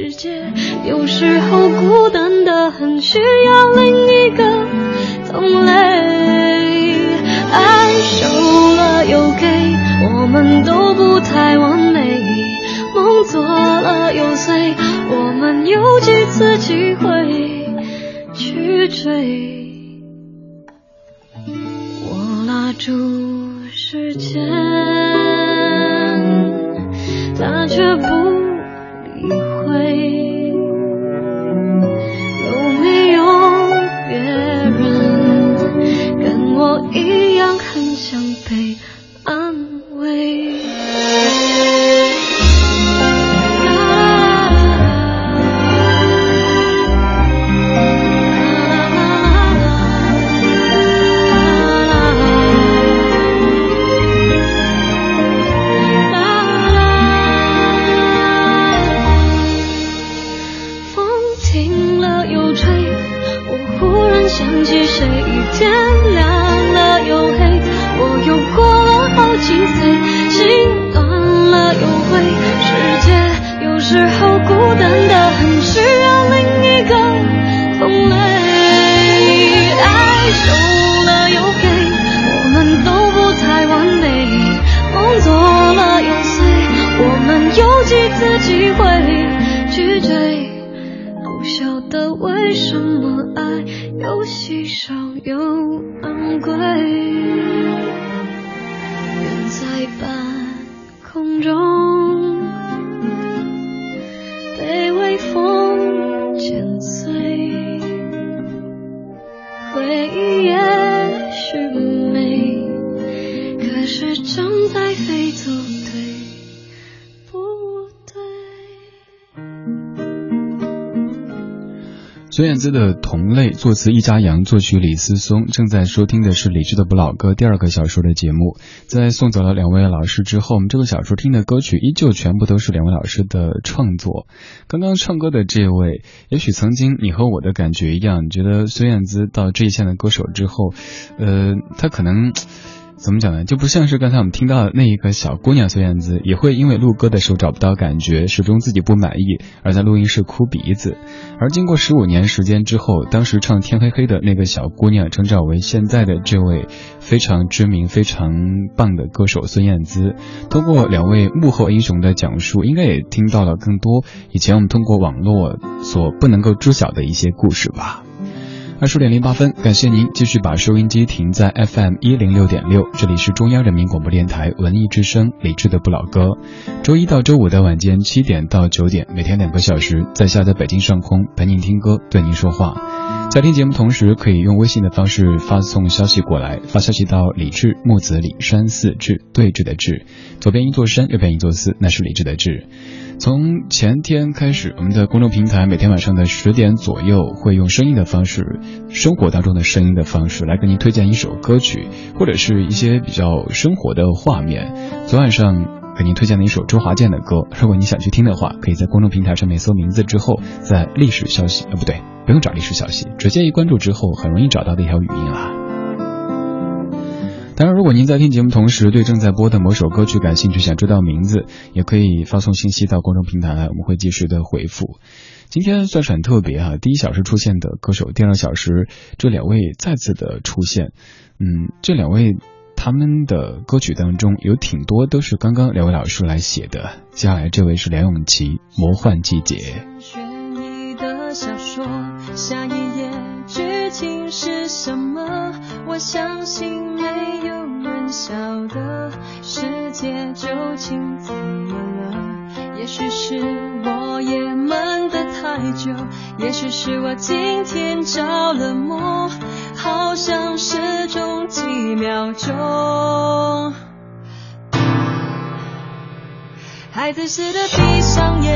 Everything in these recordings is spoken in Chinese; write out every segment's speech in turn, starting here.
世界，有时候孤单的很，需要另一个同类。爱收了又给，我们都不太完美。梦做了又碎，我们有几次机会去追？又昂贵，远在半空中。孙燕姿的《同类》，作词易家扬，作曲李思松。正在收听的是李志的《不老歌》第二个小说的节目。在送走了两位老师之后，我们这个小说听的歌曲依旧全部都是两位老师的创作。刚刚唱歌的这位，也许曾经你和我的感觉一样，觉得孙燕姿到这一线的歌手之后，呃，她可能。怎么讲呢？就不像是刚才我们听到的那一个小姑娘孙燕姿，也会因为录歌的时候找不到感觉，始终自己不满意，而在录音室哭鼻子。而经过十五年时间之后，当时唱天黑黑的那个小姑娘，成长为现在的这位非常知名、非常棒的歌手孙燕姿。通过两位幕后英雄的讲述，应该也听到了更多以前我们通过网络所不能够知晓的一些故事吧。二十点零八分，感谢您继续把收音机停在 FM 一零六点六，这里是中央人民广播电台文艺之声，理智的不老歌。周一到周五的晚间七点到九点，每天两个小时，在下在北京上空陪您听歌，对您说话。在听节目同时，可以用微信的方式发送消息过来，发消息到李智木子李山寺志对峙的志，左边一座山，右边一座寺，那是李智的志。从前天开始，我们的公众平台每天晚上的十点左右，会用声音的方式，生活当中的声音的方式来给您推荐一首歌曲，或者是一些比较生活的画面。昨晚上给您推荐的一首周华健的歌。如果你想去听的话，可以在公众平台上面搜名字之后，在历史消息啊不对，不用找历史消息，直接一关注之后，很容易找到的一条语音啦。当然，如果您在听节目同时对正在播的某首歌曲感兴趣，想知道名字，也可以发送信息到公众平台，我们会及时的回复。今天算是很特别哈，第一小时出现的歌手，第二小时这两位再次的出现。嗯，这两位他们的歌曲当中有挺多都是刚刚两位老师来写的。接下来这位是梁咏琪，《魔幻季节》。情是什么？我相信没有人晓得，世界究竟怎么了？也许是我也闷得太久，也许是我今天着了魔，好像失踪几秒钟。孩子似的闭上眼，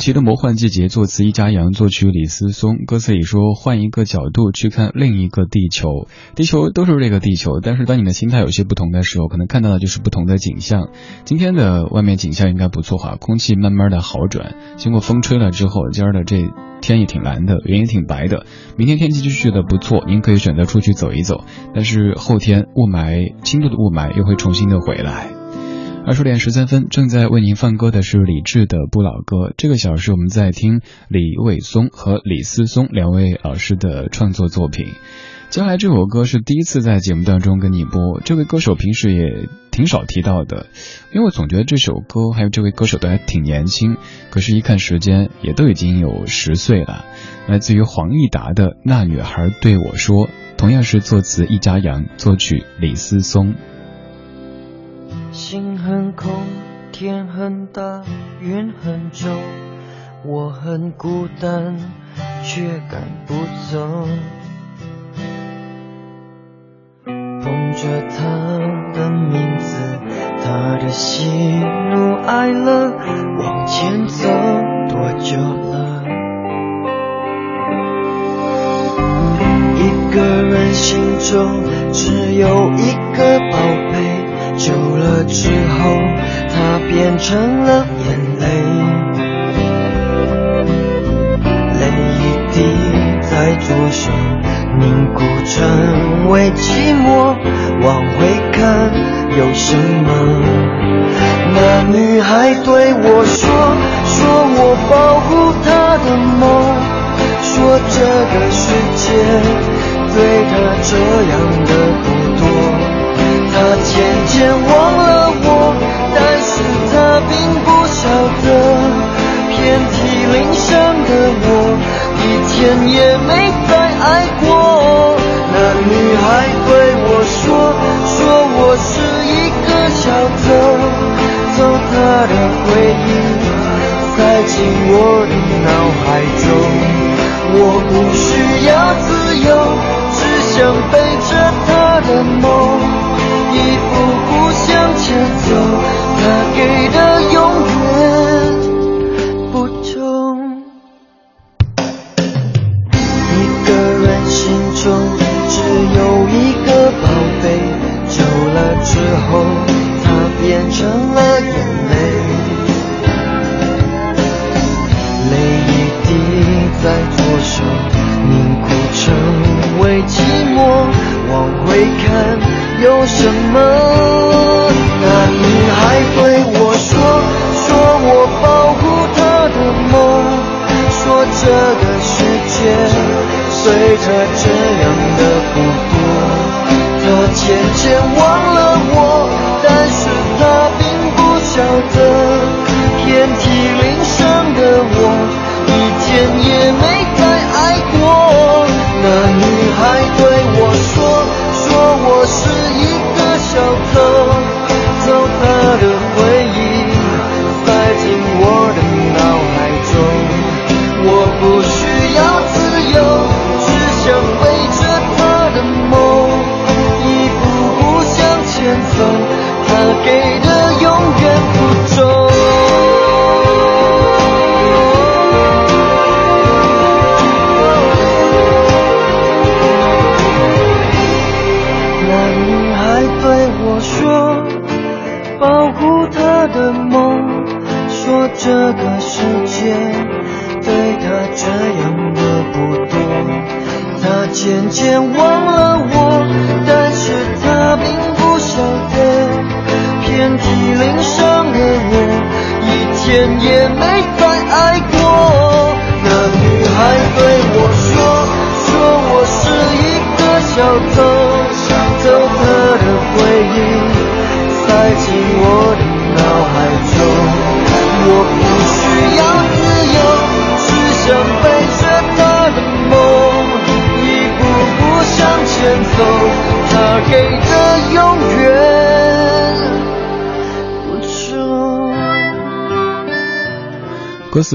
奇的魔幻季节，作词一家阳，作曲李思松。歌词里说：“换一个角度去看另一个地球，地球都是这个地球，但是当你的心态有些不同的时候，可能看到的就是不同的景象。今天的外面景象应该不错哈，空气慢慢的好转，经过风吹了之后，今儿的这天也挺蓝的，云也挺白的。明天天气继续的不错，您可以选择出去走一走，但是后天雾霾轻度的雾霾又会重新的回来。”二十点十三分，正在为您放歌的是李志的不老歌。这个小时我们在听李伟松和李思松两位老师的创作作品。将来这首歌是第一次在节目当中跟你播，这位歌手平时也挺少提到的，因为我总觉得这首歌还有这位歌手都还挺年轻，可是，一看时间也都已经有十岁了。来自于黄义达的《那女孩对我说》，同样是作词易家扬，作曲李思松。心很空，天很大，云很重，我很孤单，却赶不走。捧着他的名字，他的喜怒哀乐，往前走多久了？一个人心中只有一个宝贝，久了之后，它变成了眼泪。泪一滴在左手凝固成为寂寞，往回看有什么？那女孩对我说，说我保护她的梦，说这个世界对她这样的不多。她先忘了我，但是他并不晓得，遍体鳞伤的我。一天也没再爱过。那女孩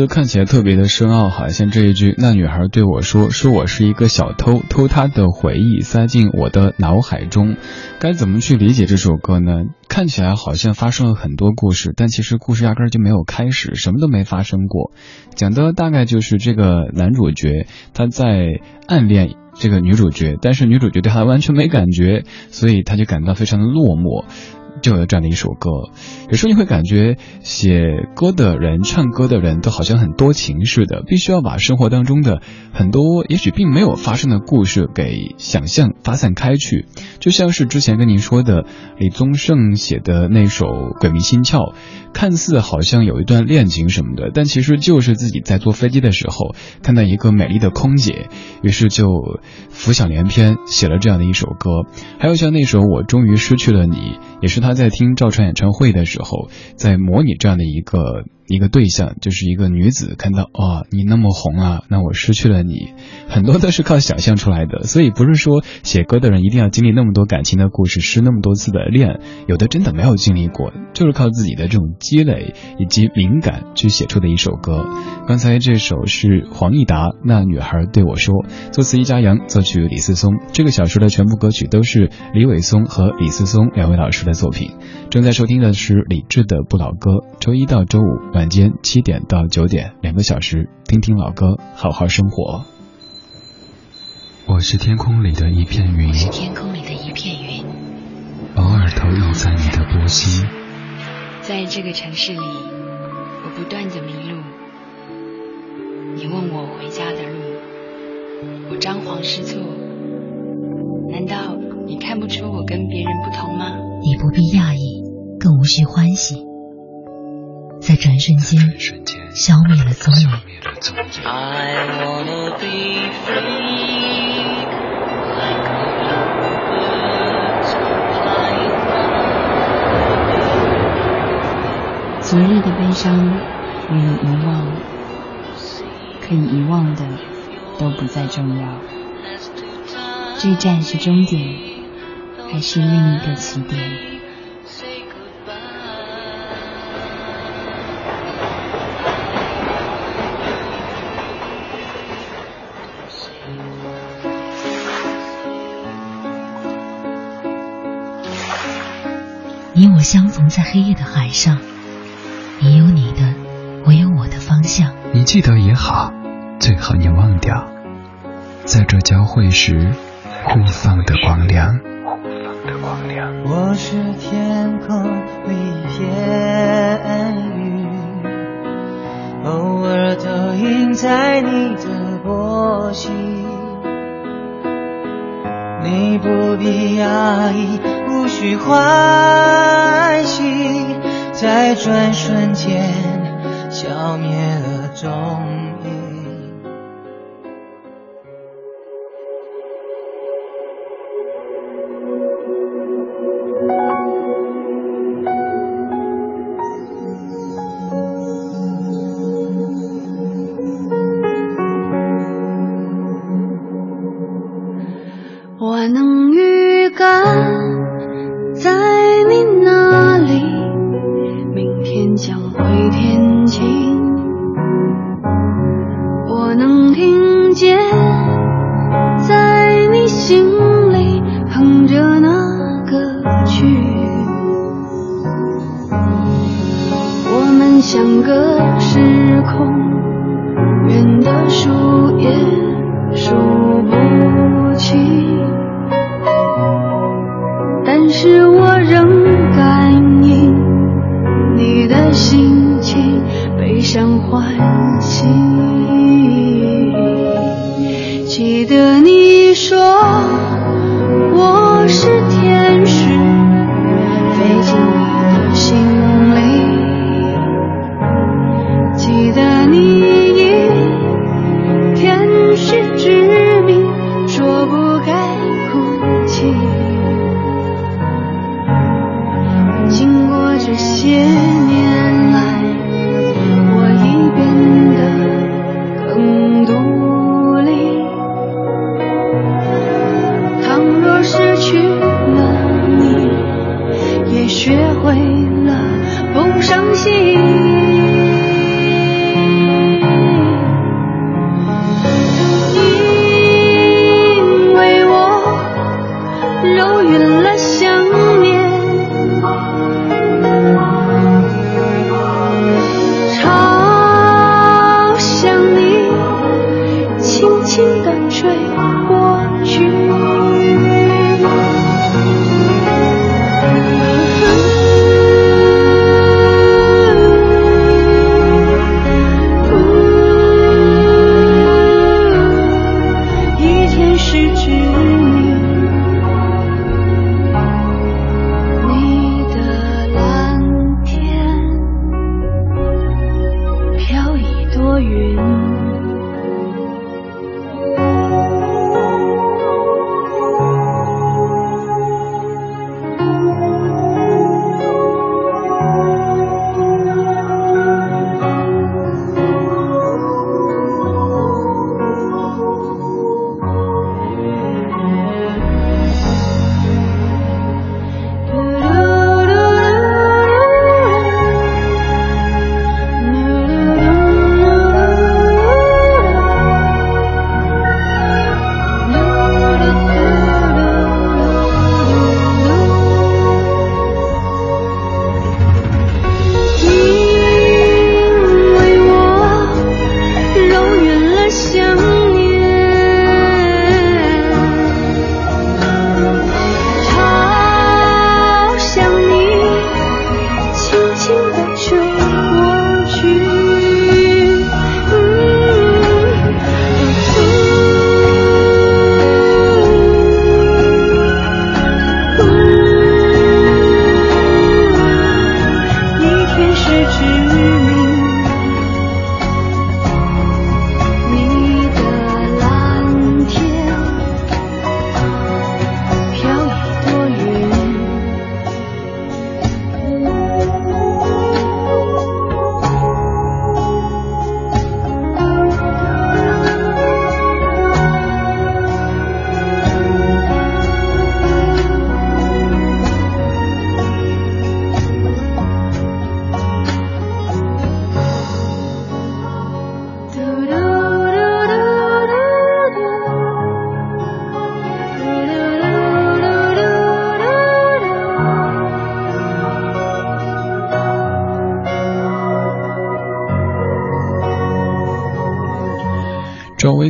看起来特别的深奥，好像这一句，那女孩对我说：“说我是一个小偷，偷她的回忆塞进我的脑海中。”该怎么去理解这首歌呢？看起来好像发生了很多故事，但其实故事压根儿就没有开始，什么都没发生过。讲的大概就是这个男主角他在暗恋这个女主角，但是女主角对他完全没感觉，所以他就感到非常的落寞。就有这样的一首歌，有时候你会感觉写歌的人、唱歌的人都好像很多情似的，必须要把生活当中的很多也许并没有发生的故事给想象发散开去，就像是之前跟您说的李宗盛写的那首《鬼迷心窍》，看似好像有一段恋情什么的，但其实就是自己在坐飞机的时候看到一个美丽的空姐，于是就浮想联翩写了这样的一首歌。还有像那首《我终于失去了你》，也是他。在听赵传演唱会的时候，在模拟这样的一个一个对象，就是一个女子，看到哦，你那么红啊，那我失去了你，很多都是靠想象出来的。所以不是说写歌的人一定要经历那么多感情的故事，失那么多次的恋，有的真的没有经历过，就是靠自己的这种积累以及敏感去写出的一首歌。刚才这首是黄义达《那女孩对我说》，作词一家阳，作曲李思松。这个小说的全部歌曲都是李伟松和李思松两位老师的作品。正在收听的是李志的不老歌，周一到周五。晚间七点到九点，两个小时，听听老歌，好好生活。我是天空里的一片云，我是天空里的一片云，偶尔投影在你的波心。在这个城市里，我不断的迷路。你问我回家的路，我张皇失措。难道你看不出我跟别人不同吗？你不必讶异，更无需欢喜。在转瞬间消灭了踪影。昨日的悲伤可以遗忘，可以遗忘的都不再重要。这站是终点，还是另一个起点？相逢在黑夜的海上，你有你的，我有我的方向。你记得也好，最好你忘掉，在这交汇时互放的光亮。我是天空里一片云，偶尔投影在你的波心，你不必压抑。不需欢喜，在转瞬间消灭了踪相隔时空。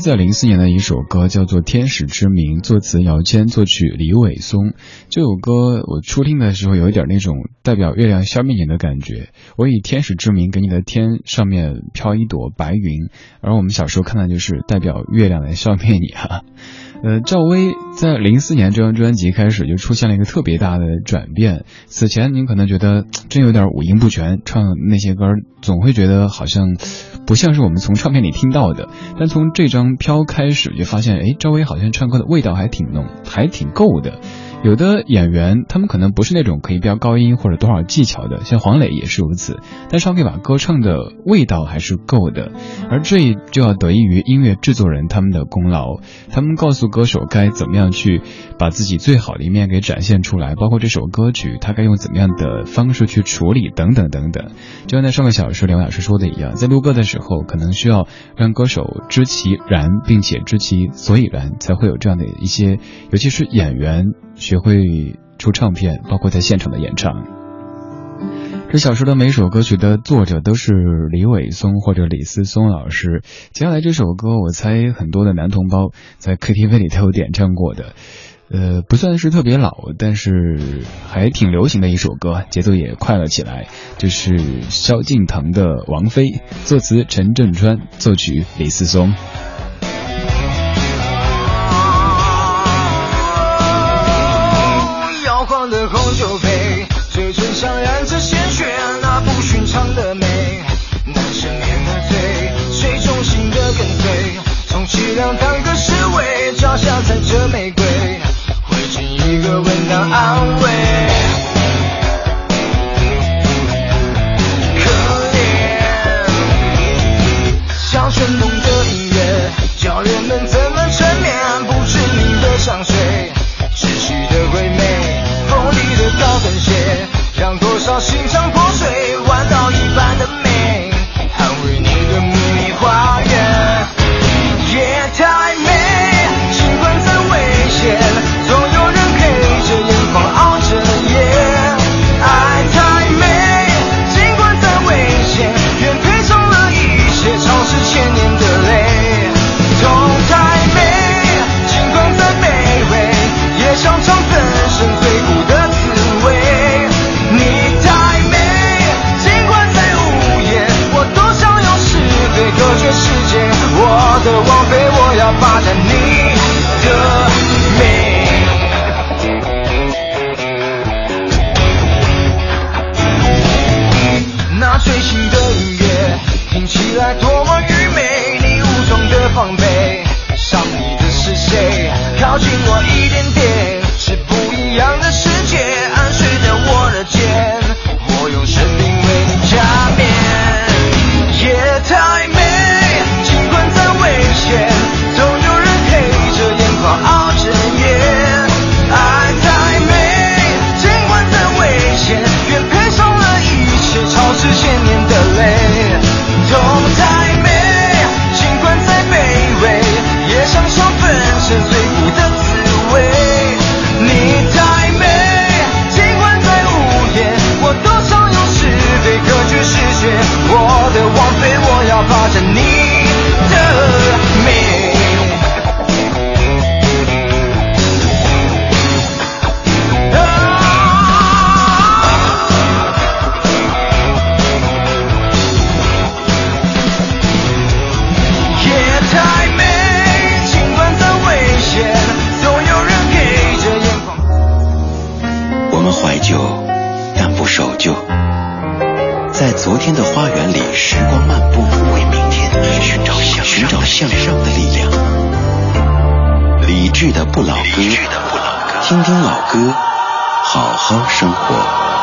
在零四年的一首歌叫做《天使之名》，作词姚谦，作曲李伟松。这首歌我初听的时候有一点那种代表月亮消灭你的感觉。我以天使之名给你的天上面飘一朵白云，而我们小时候看的就是代表月亮来消灭你哈。呃，赵薇在零四年这张专辑开始就出现了一个特别大的转变。此前您可能觉得真有点五音不全，唱那些歌总会觉得好像不像是我们从唱片里听到的。但从这张《飘》开始，就发现哎，赵薇好像唱歌的味道还挺浓，还挺够的。有的演员，他们可能不是那种可以飙高音或者多少技巧的，像黄磊也是如此。但是他可以把歌唱的味道还是够的，而这就要得益于音乐制作人他们的功劳。他们告诉歌手该怎么样去把自己最好的一面给展现出来，包括这首歌曲他该用怎么样的方式去处理等等等等。就像在上个小时梁老师说的一样，在录歌的时候，可能需要让歌手知其然，并且知其所以然，才会有这样的一些，尤其是演员。学会出唱片，包括在现场的演唱。这小说的每首歌曲的作者都是李伟松或者李思松老师。接下来这首歌，我猜很多的男同胞在 KTV 里都有点唱过的，呃，不算是特别老，但是还挺流行的一首歌，节奏也快了起来。就是萧敬腾的《王菲》，作词陈振川，作曲李思松。上染着鲜血，那不寻常的美。男生面的醉，水中心的跟随，从凄凉当个侍卫，脚下踩着玫瑰，回敬一个吻当安慰。可怜，像旋动的音乐，叫人们多少心肠破碎，弯刀一般的美，的不老歌，听听老歌，好好生活。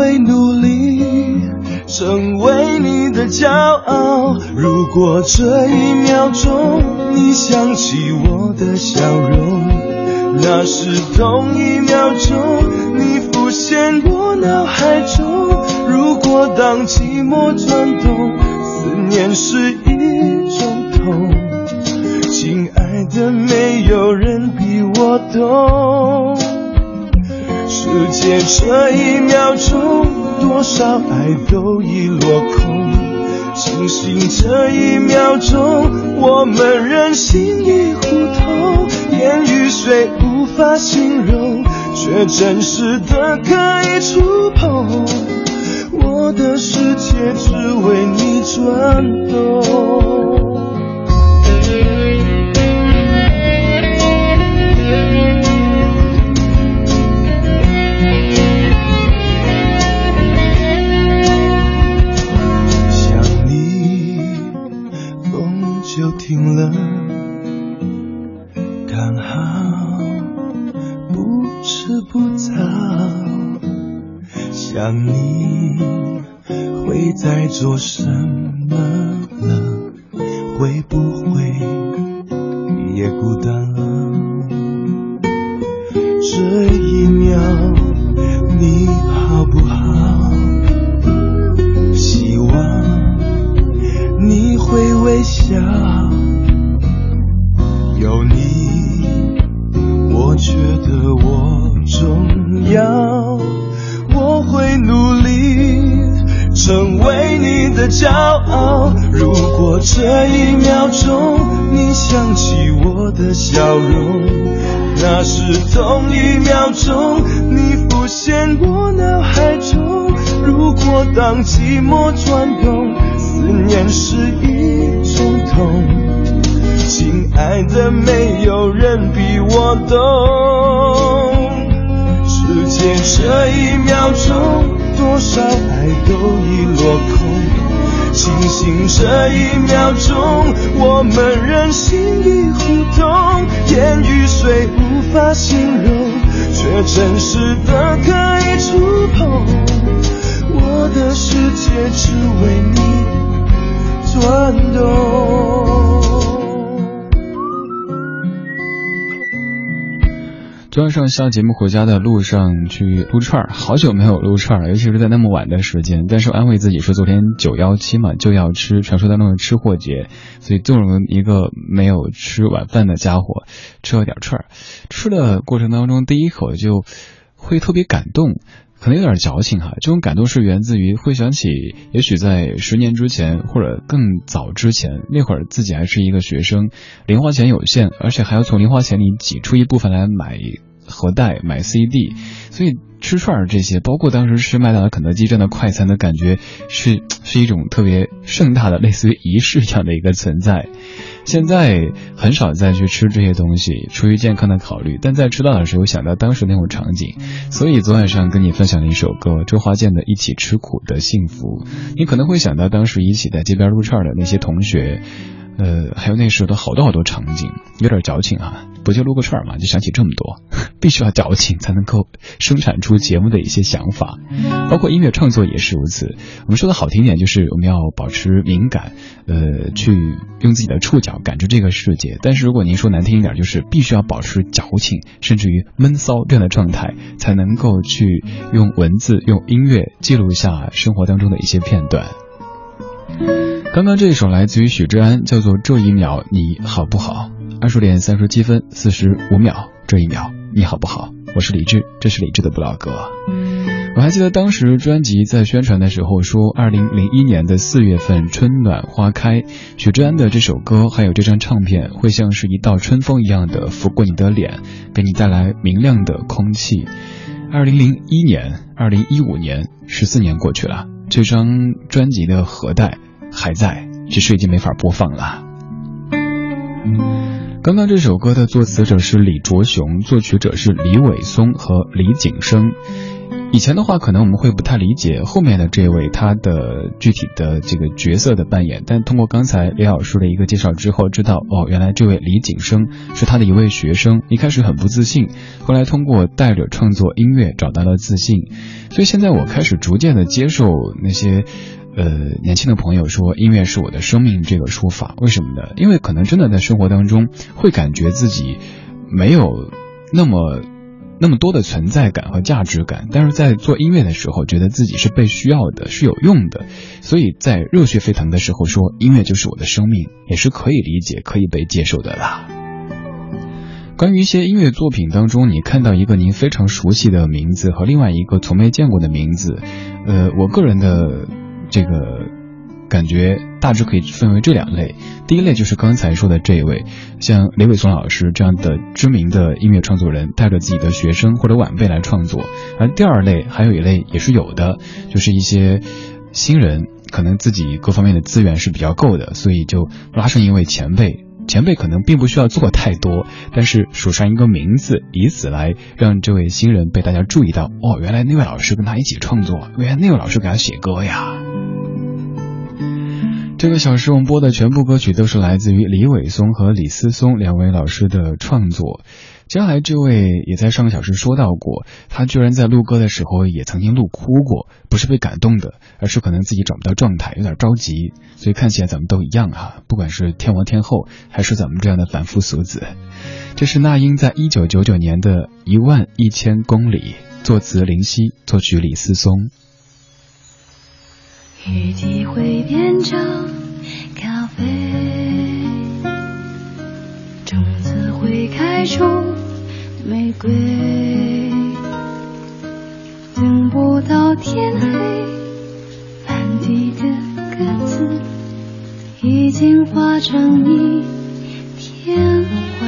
会努力成为你的骄傲。如果这一秒钟你想起我的笑容，那是同一秒钟你浮现我脑海中。如果当寂寞转动，思念是一种痛。亲爱的，没有人比我懂。世界这一秒钟，多少爱都已落空。清醒这一秒钟，我们人心已互通。言语虽无法形容，却真实的可以触碰。我的世界只为你转动。醒了，刚好不迟不早。想你会在做什么了？会不会也孤单想起我的笑容，那是同一秒钟你浮现我脑海中。如果当寂寞转动，思念是一种痛，亲爱的，没有人比我懂。时间这一秒钟，多少爱都已落空。清醒这一秒钟，我们任心意互动。言语虽无法形容，却真实的可以触碰。我的世界只为你转动。昨晚上下节目回家的路上去撸串儿，好久没有撸串儿了，尤其是在那么晚的时间。但是安慰自己说，昨天九幺七嘛，就要吃传说当中的吃货节，所以纵容一个没有吃晚饭的家伙，吃了点串儿。吃的过程当中，第一口就会特别感动。可能有点矫情哈，这种感动是源自于会想起，也许在十年之前或者更早之前，那会儿自己还是一个学生，零花钱有限，而且还要从零花钱里挤出一部分来买盒带、买 CD，所以吃串儿这些，包括当时吃麦当劳、肯德基这样的快餐的感觉，是是一种特别盛大的，类似于仪式一样的一个存在。现在很少再去吃这些东西，出于健康的考虑。但在吃到的时候，想到当时那种场景，所以昨晚上跟你分享了一首歌，周华健的《一起吃苦的幸福》。你可能会想到当时一起在街边撸串的那些同学，呃，还有那时候的好多好多场景，有点矫情啊。不就撸个串嘛，就想起这么多，必须要矫情才能够生产出节目的一些想法，包括音乐创作也是如此。我们说的好听点，就是我们要保持敏感，呃，去用自己的触角感知这个世界。但是如果您说难听一点，就是必须要保持矫情，甚至于闷骚这样的状态，才能够去用文字、用音乐记录一下生活当中的一些片段。刚刚这一首来自于许志安，叫做《这一秒你好不好》。二十点三十七分四十五秒，这一秒你好不好？我是李志，这是李志的不老歌。我还记得当时专辑在宣传的时候说，二零零一年的四月份春暖花开，许志安的这首歌还有这张唱片会像是一道春风一样的拂过你的脸，给你带来明亮的空气。二零零一年、二零一五年，十四年过去了，这张专辑的盒带还在，只是已经没法播放了。刚刚这首歌的作词者是李卓雄，作曲者是李伟松和李景生。以前的话，可能我们会不太理解后面的这位他的具体的这个角色的扮演，但通过刚才李老师的一个介绍之后，知道哦，原来这位李景生是他的一位学生。一开始很不自信，后来通过带着创作音乐找到了自信，所以现在我开始逐渐的接受那些，呃，年轻的朋友说音乐是我的生命这个说法。为什么呢？因为可能真的在生活当中会感觉自己没有那么。那么多的存在感和价值感，但是在做音乐的时候，觉得自己是被需要的，是有用的，所以在热血沸腾的时候说音乐就是我的生命，也是可以理解、可以被接受的啦。关于一些音乐作品当中，你看到一个您非常熟悉的名字和另外一个从没见过的名字，呃，我个人的这个。感觉大致可以分为这两类，第一类就是刚才说的这一位，像雷伟松老师这样的知名的音乐创作人，带着自己的学生或者晚辈来创作；而第二类还有一类也是有的，就是一些新人，可能自己各方面的资源是比较够的，所以就拉上一位前辈，前辈可能并不需要做太多，但是署上一个名字，以此来让这位新人被大家注意到。哦，原来那位老师跟他一起创作，原来那位老师给他写歌呀。这个小时我们播的全部歌曲都是来自于李伟松和李思松两位老师的创作。接下来这位也在上个小时说到过，他居然在录歌的时候也曾经录哭过，不是被感动的，而是可能自己找不到状态，有点着急。所以看起来咱们都一样哈，不管是天王天后，还是咱们这样的凡夫俗子。这是那英在一九九九年的《一万一千公里》，作词林夕，作曲李思松。雨季会变成开出玫瑰，等不到天黑，满地的鸽子已经化成一片灰。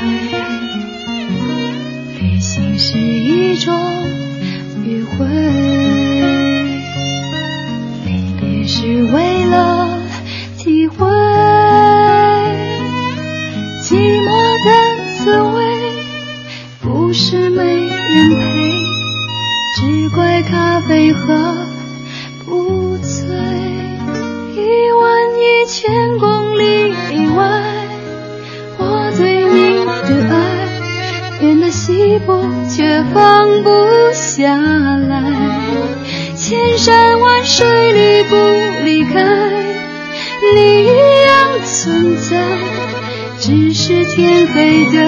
旅行是一种约会。是为了体会为何不醉。一万一千公里以外，我对你的爱变得稀薄，却放不下来。千山万水里不离开，你一样存在，只是天黑的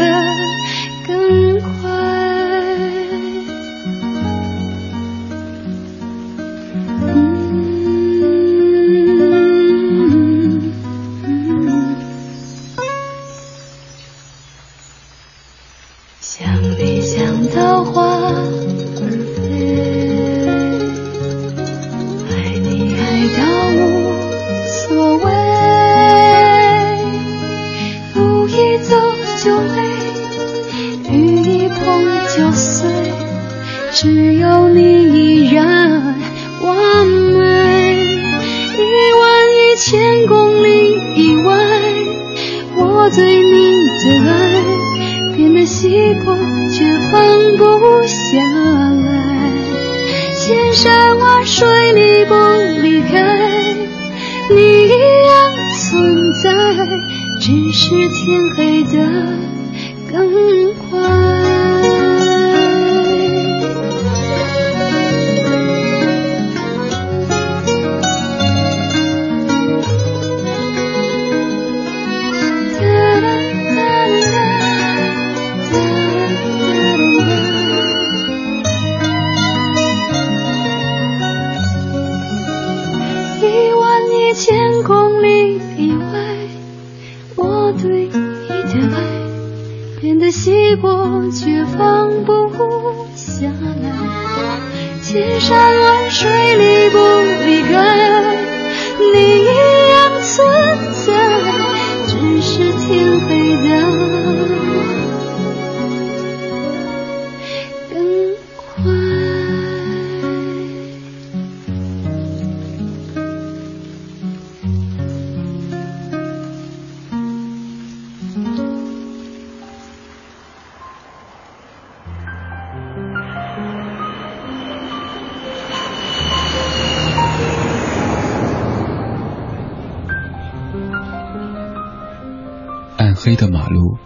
黑的马路，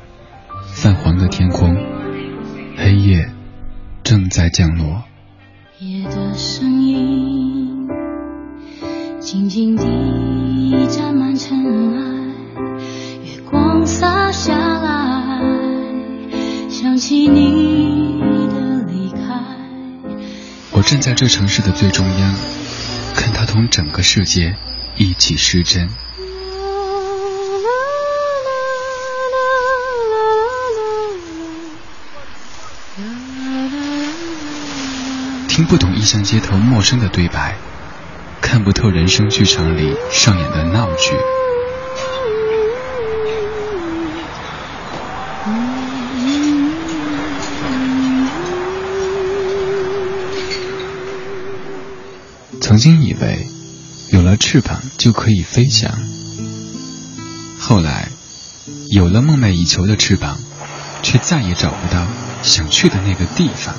泛黄的天空，黑夜正在降落。夜的声音，静静地沾满尘埃，月光洒下来，想起你的离开。我站在这城市的最中央，看它同整个世界一起失真。听不懂异乡街头陌生的对白，看不透人生剧场里上演的闹剧。曾经以为有了翅膀就可以飞翔，后来有了梦寐以求的翅膀，却再也找不到想去的那个地方。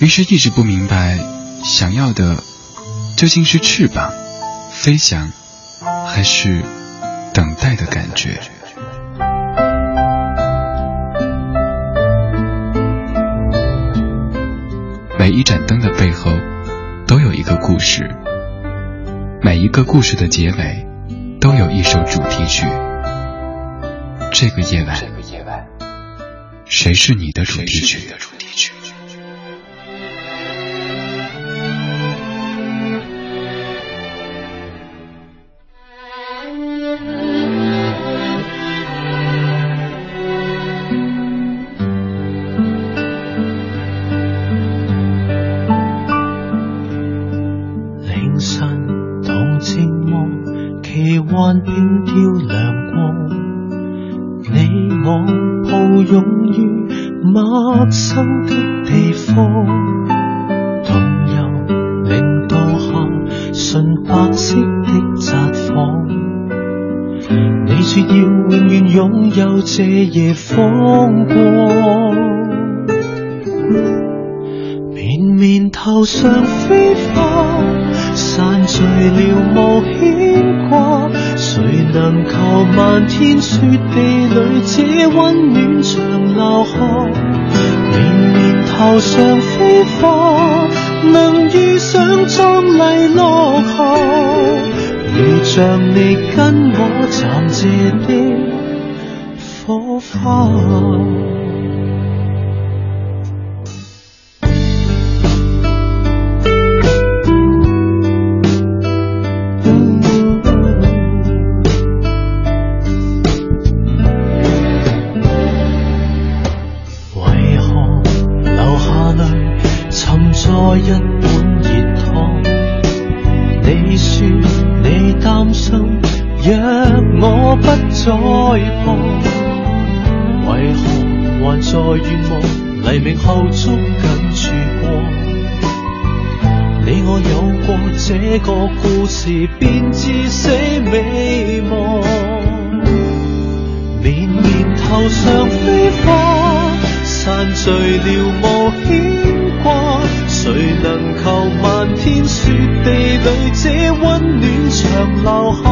于是，一直不明白，想要的究竟是翅膀、飞翔，还是等待的感觉？每一盏灯的背后，都有一个故事；每一个故事的结尾，都有一首主题曲。这个夜晚，谁是你的主题曲？这夜风光绵绵头上飞花散聚了无牵挂谁能求漫天雪地里这温暖长留下绵绵头上飞花能遇上壮丽落霞如像你跟我暂借哦后捉紧住过你我有过这个故事便至死美忘绵绵头上飞花散聚了无牵挂谁能求漫天雪地里这温暖长留下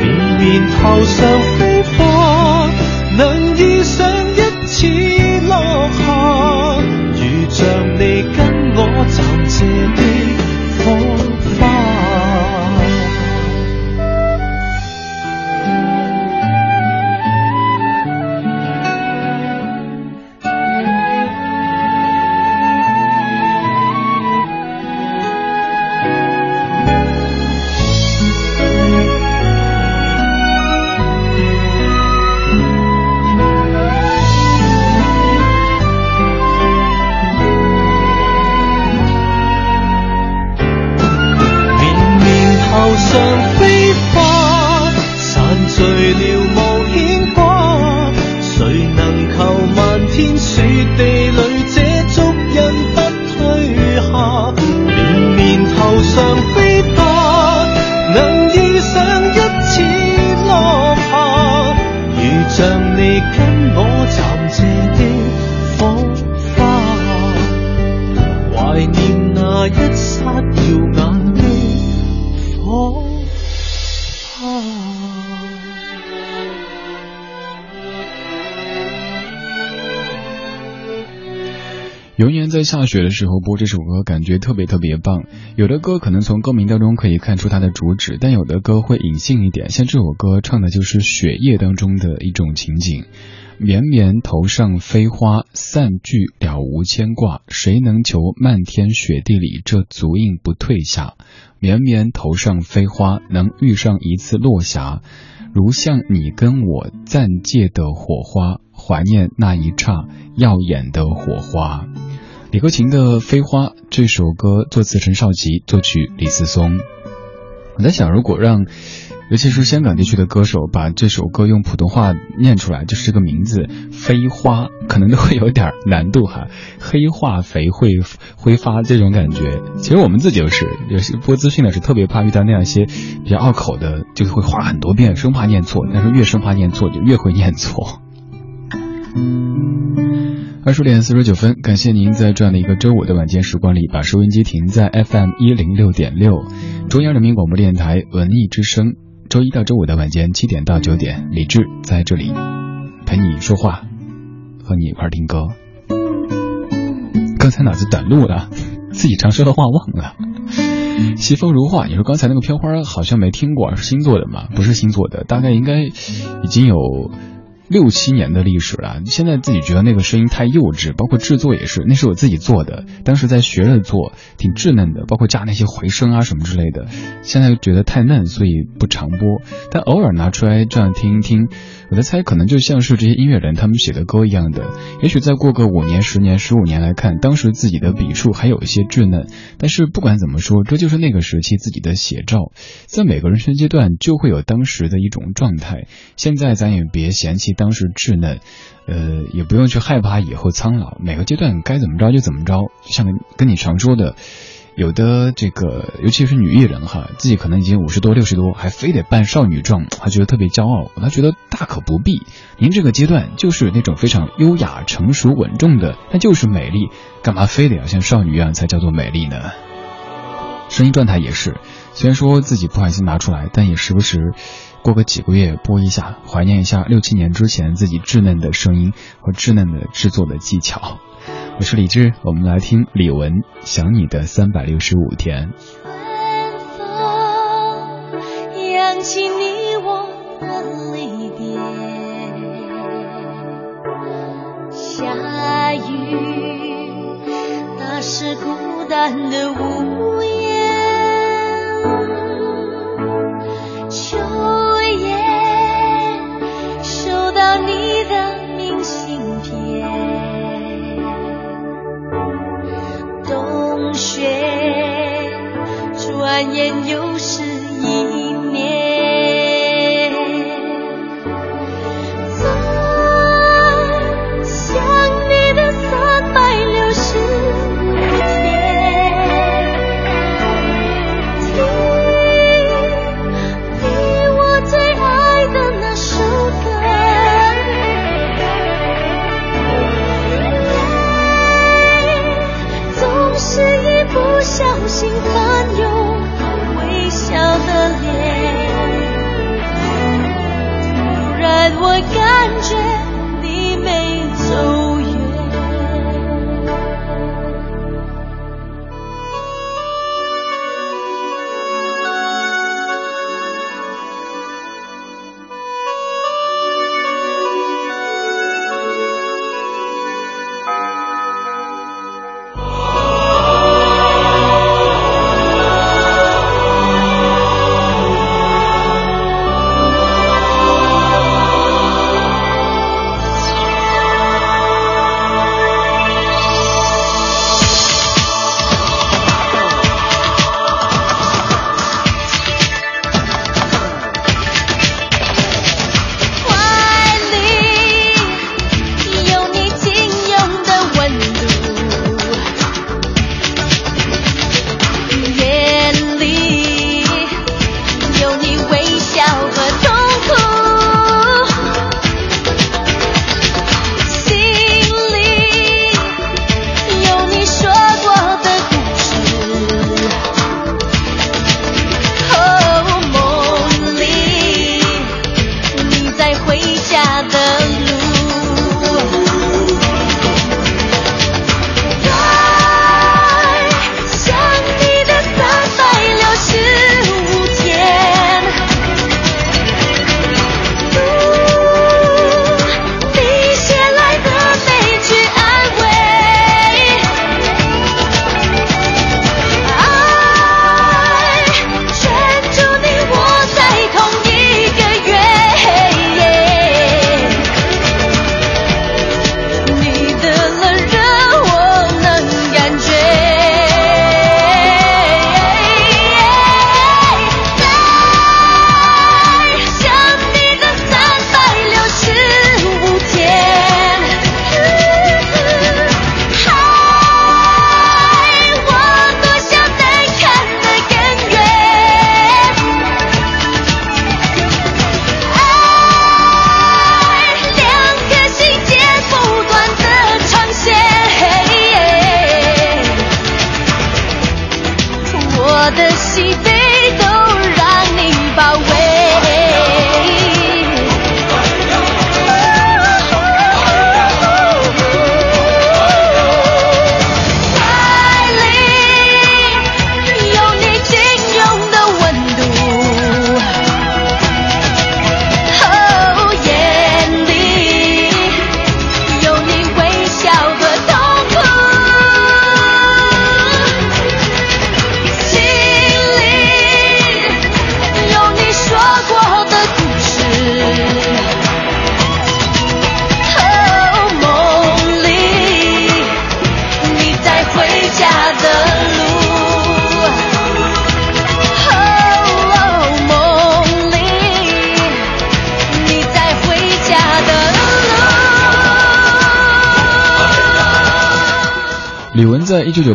绵绵头上下雪的时候播这首歌，感觉特别特别棒。有的歌可能从歌名当中可以看出它的主旨，但有的歌会隐性一点。像这首歌唱的就是雪夜当中的一种情景。绵绵头上飞花，散聚了无牵挂。谁能求漫天雪地里这足印不退下？绵绵头上飞花，能遇上一次落霞，如像你跟我暂借的火花，怀念那一刹耀眼的火花。李克勤的《飞花》这首歌作词陈少琪，作曲李思松。我在想，如果让尤其是香港地区的歌手把这首歌用普通话念出来，就是这个名字“飞花”，可能都会有点难度哈。黑化肥会挥发这种感觉，其实我们自己就是，有些播资讯的是特别怕遇到那样一些比较拗口的，就会画很多遍，生怕念错。但是越生怕念错，就越会念错。二十点四十九分，感谢您在这样的一个周五的晚间时光里，把收音机停在 FM 一零六点六，中央人民广播电台文艺之声。周一到周五的晚间七点到九点，李志在这里陪你说话，和你一块听歌。刚才脑子短路了，自己常说的话忘了。西风如画，你说刚才那个飘花好像没听过，是星座的吗？不是星座的，大概应该已经有。六七年的历史了，现在自己觉得那个声音太幼稚，包括制作也是，那是我自己做的，当时在学着做，挺稚嫩的，包括加那些回声啊什么之类的，现在觉得太嫩，所以不常播，但偶尔拿出来这样听一听。我在猜，可能就像是这些音乐人他们写的歌一样的，也许再过个五年、十年、十五年来看，当时自己的笔触还有一些稚嫩。但是不管怎么说，这就是那个时期自己的写照。在每个人生阶段，就会有当时的一种状态。现在咱也别嫌弃当时稚嫩，呃，也不用去害怕以后苍老。每个阶段该怎么着就怎么着，像跟你常说的。有的这个，尤其是女艺人哈，自己可能已经五十多、六十多，还非得扮少女状，她觉得特别骄傲。她觉得大可不必，您这个阶段就是那种非常优雅、成熟、稳重的，那就是美丽，干嘛非得要像少女一样才叫做美丽呢？声音状态也是，虽然说自己不好意思拿出来，但也时不时过个几个月播一下，怀念一下六七年之前自己稚嫩的声音和稚嫩的制作的技巧。我是李志，我们来听李玟《想你的三百六十五天》。春风扬起你我的离别，下雨打湿孤单的屋檐，转眼又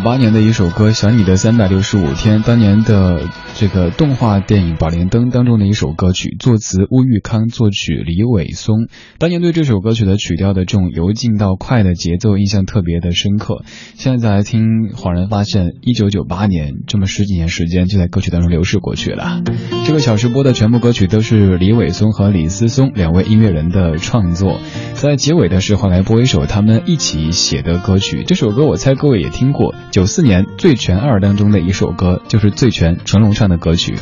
八年的一首歌《想你的三百六十五天》，当年的这个动画电影《宝莲灯》当中的一首歌曲，作词乌玉康，作曲李伟松。当年对这首歌曲的曲调的这种由静到快的节奏印象特别的深刻。现在再来听，恍然发现，一九九八年这么十几年时间就在歌曲当中流逝过去了。这个小时播的全部歌曲都是李伟松和李思松两位音乐人的创作。在结尾的时候来播一首他们一起写的歌曲，这首歌我猜各位也听过，九四年《醉拳二》当中的一首歌，就是《醉拳》成龙唱的歌曲。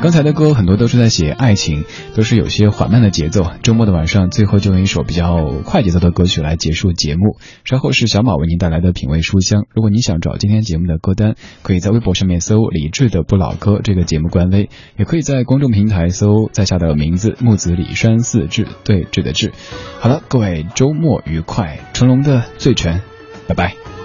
刚才的歌很多都是在写爱情，都是有些缓慢的节奏。周末的晚上，最后就用一首比较快节奏的歌曲来结束节目。稍后是小马为您带来的品味书香。如果你想找今天节目的歌单，可以在微博上面搜“李志的不老歌”这个节目官微，也可以在公众平台搜在下的名字木子李山四志，对志的志。好了，各位周末愉快，成龙的醉拳，拜拜。